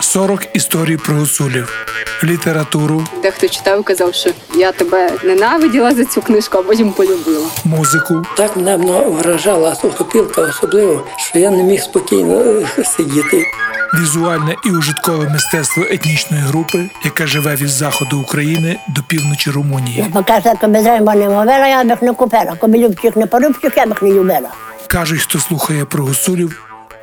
40 історій про гуцулів, літературу, Дехто читав казав, що я тебе ненавиділа за цю книжку, а потім полюбила. музику, Так мене воно вражала сухопілка особливо, що я не міг спокійно е, сидіти. візуальне і ужиткове мистецтво етнічної групи, яка живе від заходу України до півночі Румунії. Покаже, коли займа не мовила, я б їх не купила. Коли любчих не порубчих, я б їх не любила. Кажуть, хто слухає про гуцулів,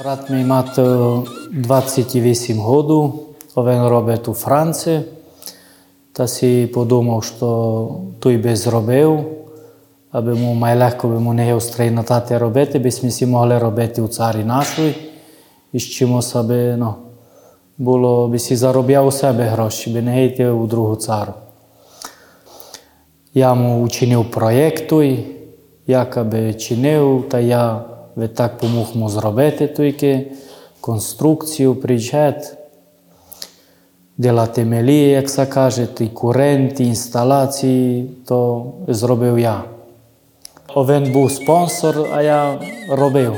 Брат мій мати 28 років, він робить у Франції. Та сі подумав, що той би зробив, аби му найлегко би му не устрайнатати робити, би ми всі могли робити у царі нашої. І з чимось, аби ну, було, би сі заробляв у себе гроші, би не йти у другу цару. Я му учинив проєкт як аби чинив, та я би так помог му зробити тільки конструкцію, приїжджати, делати мелії, як се каже, ті куренти, інсталяції, то зробив я. Він був спонсор, а я робив.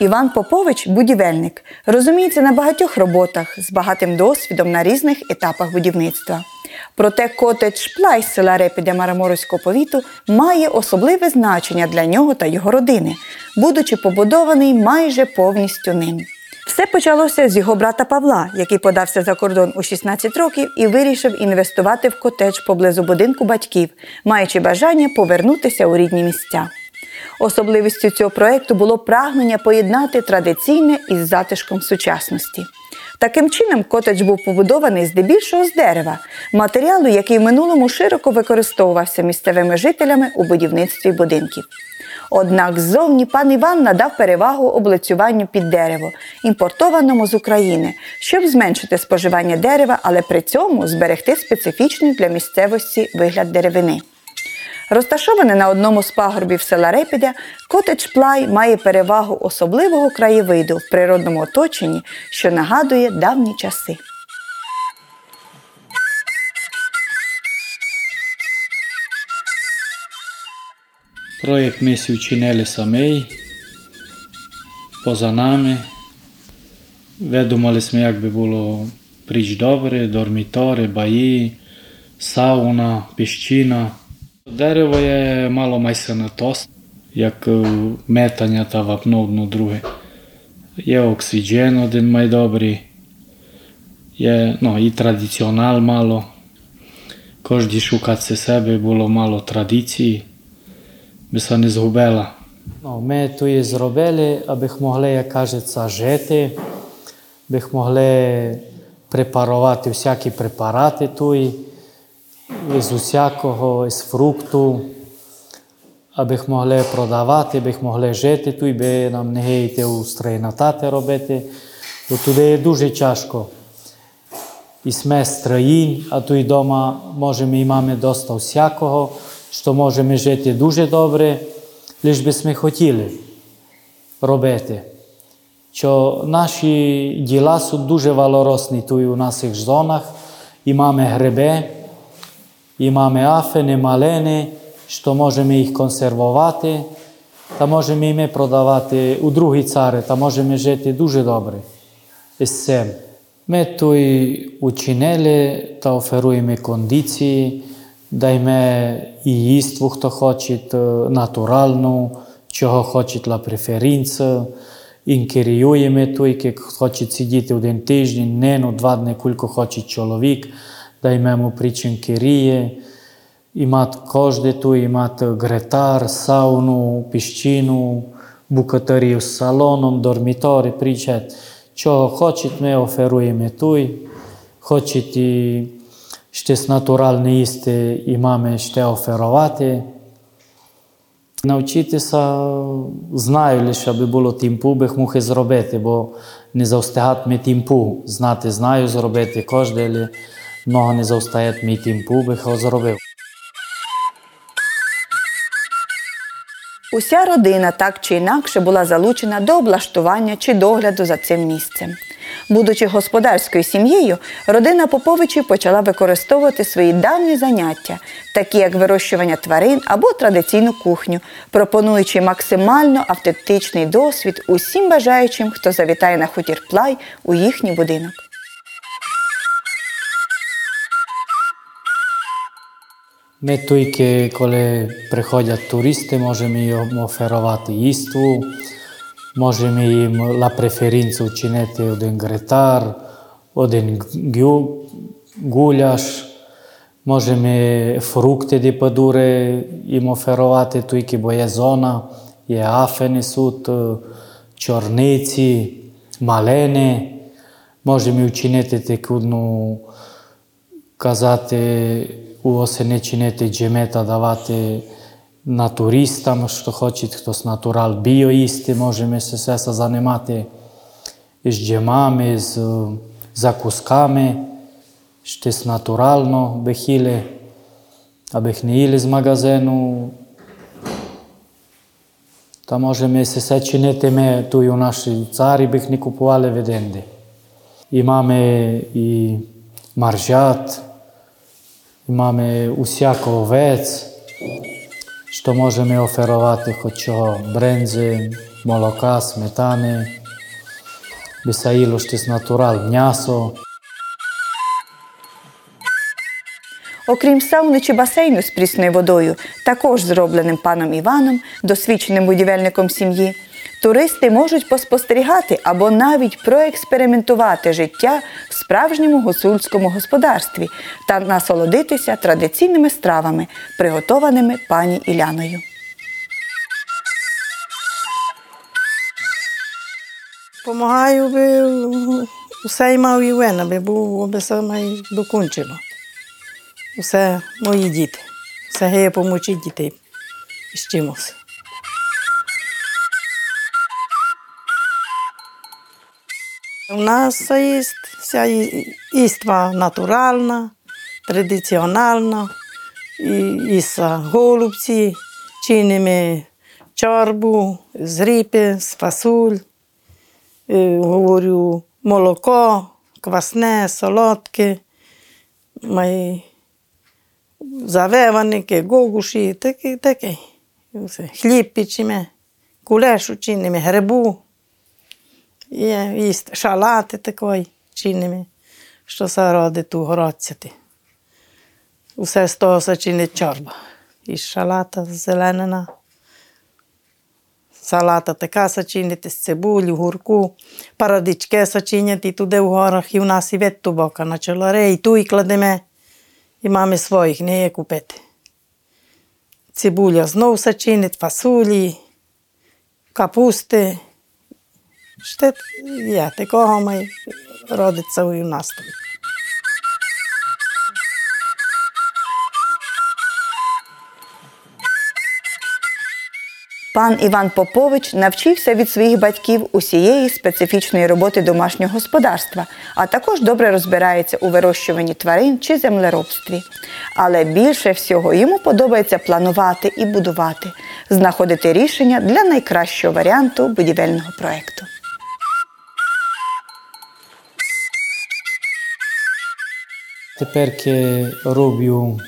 Іван Попович будівельник, розуміється на багатьох роботах з багатим досвідом на різних етапах будівництва. Проте котедж Плай з села Репідя Мараморського повіту має особливе значення для нього та його родини, будучи побудований майже повністю ним. Все почалося з його брата Павла, який подався за кордон у 16 років і вирішив інвестувати в котедж поблизу будинку батьків, маючи бажання повернутися у рідні місця. Особливістю цього проекту було прагнення поєднати традиційне із затишком сучасності. Таким чином, котедж був побудований здебільшого з дерева, матеріалу, який в минулому широко використовувався місцевими жителями у будівництві будинків. Однак ззовні пан Іван надав перевагу облицюванню під дерево, імпортованому з України, щоб зменшити споживання дерева, але при цьому зберегти специфічний для місцевості вигляд деревини. Розташоване на одному з пагорбів села Репідя, котедж Плай має перевагу особливого краєвиду в природному оточенні, що нагадує давні часи. Mi si učinili samej, поза нами. Видумали smo, як би було пріч добре, дормітори, баї, сауна, піщина. Дерево є мало майсенатост, як е, метання та вапно одно друге. Є оксиджен один майдобрий, є ну, і традиціонал мало. Кожді шукати себе було мало традиції би се не згубила. Ну, ми тут зробили, аби могли, як кажеться, жити, би могли препарувати всякі препарати тут, з усякого, з фрукту, аби могли продавати, би могли жити тут, би нам не йти у стройнатати робити. Бо туди є дуже тяжко. І сме строїнь, а тут вдома можемо і маємо доста всякого, що можемо жити дуже добре, лиш би ми хотіли робити. Що наші діла дуже валоросні тут у наших зонах. І маємо гриби, і маємо афини, малини, що можемо їх консервувати, та можемо і ми продавати у другі цари, та можемо жити дуже добре із цим. Ми тут учинили та оферуємо кондиції, даємо і їству, хто хоче натуральну, чого хоче ла преференцію. Інкеріюємо тут, як хоче сидіти один тиждень, не ну два дні, кілько хоче чоловік, даємо йому причинкеріє. І мати кожне тут, і мати гретар, сауну, піщину, букатарів з салоном, дорміторі, приїжджають. Чого хочуть, ми оферуємо туй. Хочуть і щось натуральне їсти, і мами ще оферувати. Навчитися знаю лише, аби було тімпу, бих мухи зробити, бо не завстигатиме тімпу. Знати, знаю зробити кожен, але много не завстаєтиме тімпу, бих його зробив. Уся родина так чи інакше була залучена до облаштування чи догляду за цим місцем. Будучи господарською сім'єю, родина Поповичів почала використовувати свої давні заняття, такі як вирощування тварин або традиційну кухню, пропонуючи максимально автентичний досвід усім бажаючим, хто завітає на хутір плай у їхній будинок. Ме тој ке коле преходјат туристи, може ми им оферовати иству, може ми им ла преференца учинете оден гретар, оден гју, гуљаш, може ми фрукти ди падуре им оферовате, тој ке бо зона, е афени сут, чорници, малене, може ми учинете текудно казате уо се не чинете джемета, давате натуристам што хочит, хто с натурал био исти, можеме се се са занемате с джемами, с закусками, ще с натурално бехиле, а бех не или с магазену, Та можеме се се чинете ме туј у наши цари бих ни купувале веденде. Имаме и маржат, і маємо усяко овець, що можемо оферувати хоч чого, брензи, молока, сметани, бисаїло щось натурал, м'ясо. Окрім сауни чи басейну з прісною водою, також зробленим паном Іваном, досвідченим будівельником сім'ї, туристи можуть поспостерігати або навіть проекспериментувати життя в справжньому гуцульському господарстві та насолодитися традиційними стравами, приготованими пані Іляною. Помагаю би усе й мав і вен, аби був аби саме й докінчено. Усе мої діти. Все геє помочі дітей з чимось. У нас все є вся іства натуральна, традиціональна, і, іса голубці, чинимо чорбу з ріпи, з фасуль, е, говорю, молоко, квасне, солодке, май завеваники, гогуші, таке, таке. Хліб печемо, кулешу чинимо, грибу. Є їсти шалати такої чинимо, що се родить ту городцяти. Усе з того се чинить чорба. І шалата зеленена. Салата така сачинити з цибулю, гурку, парадички сачиняти туди в горах, і в нас і від ту бока на чолоре, і ту і кладемо, і маємо своїх, не є купити. Цибуля знов сачинить, фасулі, капусти. Ще є, такого ми родиться у нас. Пан Іван Попович навчився від своїх батьків усієї специфічної роботи домашнього господарства, а також добре розбирається у вирощуванні тварин чи землеробстві. Але більше всього йому подобається планувати і будувати, знаходити рішення для найкращого варіанту будівельного проекту. Тепер роблю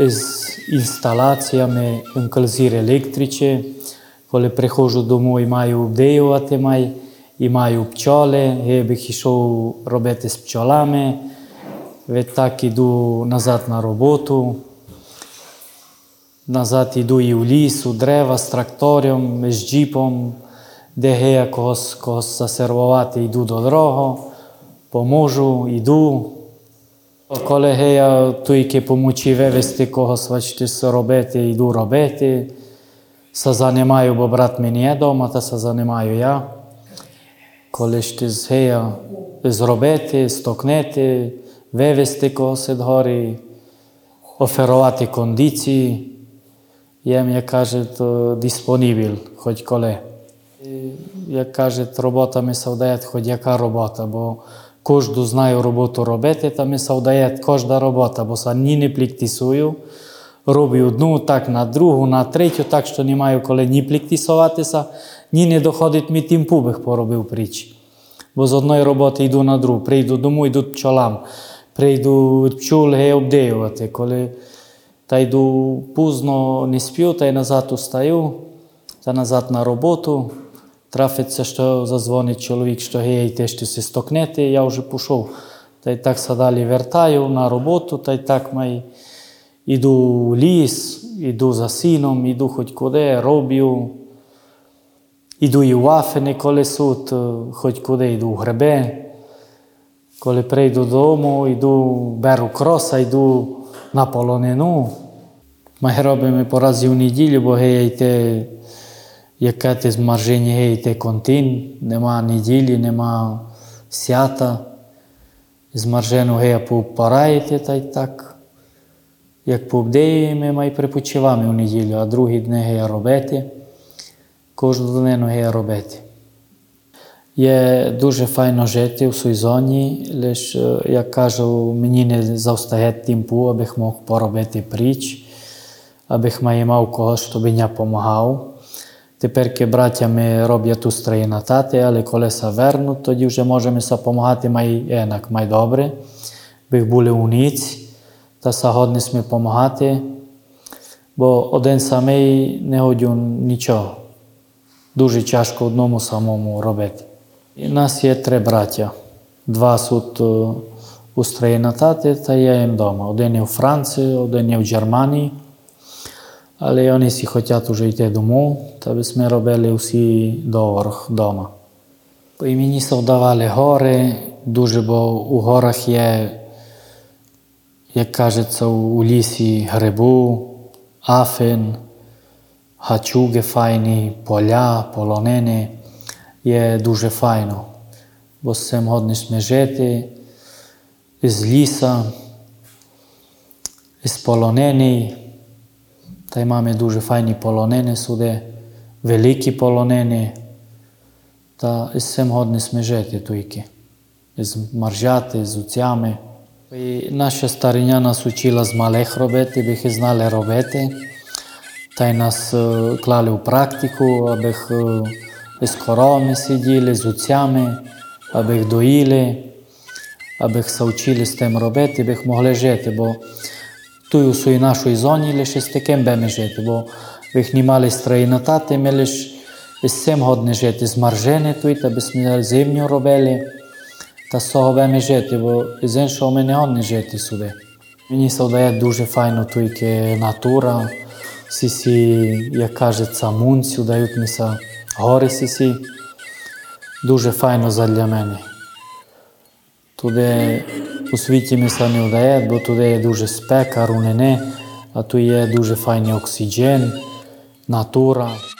з інсталяціями інклюзір електричі. Коли приходжу дому і маю обдіювати, май, і маю пчоли, я би йшов робити з пчолами. Відтак іду назад на роботу. Назад іду і в ліс, у дерева з трактором, з джіпом, де я когось, когось засервувати, йду до дорогу, поможу, йду. Коли я тільки помочі вивезти когось, бачите, що робити, йду робити. се займаю, бо брат не є вдома, та се займаю я. Коли ж ти згея зробити, стокнити, вивезти когось від гори, оферувати кондиції, єм, як кажуть, диспонібіль, хоч коли. Як кажуть, робота ми вдає, хоч яка робота, бо кожну знаю роботу робити, та ми вдає кожна робота, бо са ні не пліктісую, роблю одну, так на другу, на третю, так що не маю коли ні пліктісуватися, ні не доходить мій тим пубих поробив притч. Бо з одної роботи йду на другу, прийду дому, йду пчолам, прийду пчул гей обдеювати. Коли та йду пізно не сплю, та й назад устаю, та назад на роботу. Трафиться, що зазвонить чоловік, що гей, йти ще си стокнете, я вже пішов. Та й так се далі вертаю на роботу, та й так май іду в ліс, іду за сіном, іду хоч куди, роблю. Іду і в Афини, коли хоч куди йду в гребе. Коли прийду додому, йду, беру кроса, йду на полонину. Ми робимо по разі в неділю, бо гей, йти, яке ти змаржені, йти контин, нема неділі, нема свята. Змаржену гея попораєте, та й так. Як пообдеємо, ми припочиваємо в неділю, а другі дні гея робити кожну днину гея робити. Є дуже файно жити в сезоні, лише, як кажу, мені не завстає тимпу, абих мог поробити притч, абих має мав когось, хто мені допомагав. Тепер браття ми роблять тут строїна тати, але коли се вернуть, тоді вже можемо допомагати май енак, май добре. Бих були униць, та се годні допомагати, бо один самий не годю нічого дуже тяжко одному самому робити. І нас є три браття. Два тут у Строїна тати, та я їм вдома. Один є в Франції, один є в Германії. Але вони всі хочуть вже йти дому, та ми робили всі договор вдома. І мені се вдавали гори, дуже, бо у горах є, як кажеться, у лісі грибу, афин, гачуги файні, поля, полонини є дуже файно, бо з цим годні ми жити з ліса, з полонини. Та й маємо дуже файні полонини сюди, великі полонини. Та з цим годні ми жити тільки. З маржати, з уцями. І наша стариня нас учила з малих робити, би їх знали робити. Та й нас е, клали у практику, аби е, з коровами сиділи, з уцями, аби їх доїли, аби їх се вчили з тим робити, аби їх тут у своїй нашій зоні лише жити, бо ви їх не мали строїнатати, ми лише з цим годні жити, з маржини тут, аби ми зимню робили, та з цього будемо жити, бо з іншого ми не годні жити сюди. Мені се вдає дуже файно тут натура, сісі, як кажеться, мунцю, дають міса гори сісі. Дуже файно задля мене. Туди у світі міса не вдає, бо туди є дуже спека, рунини, а тут є дуже файний оксиген, натура. –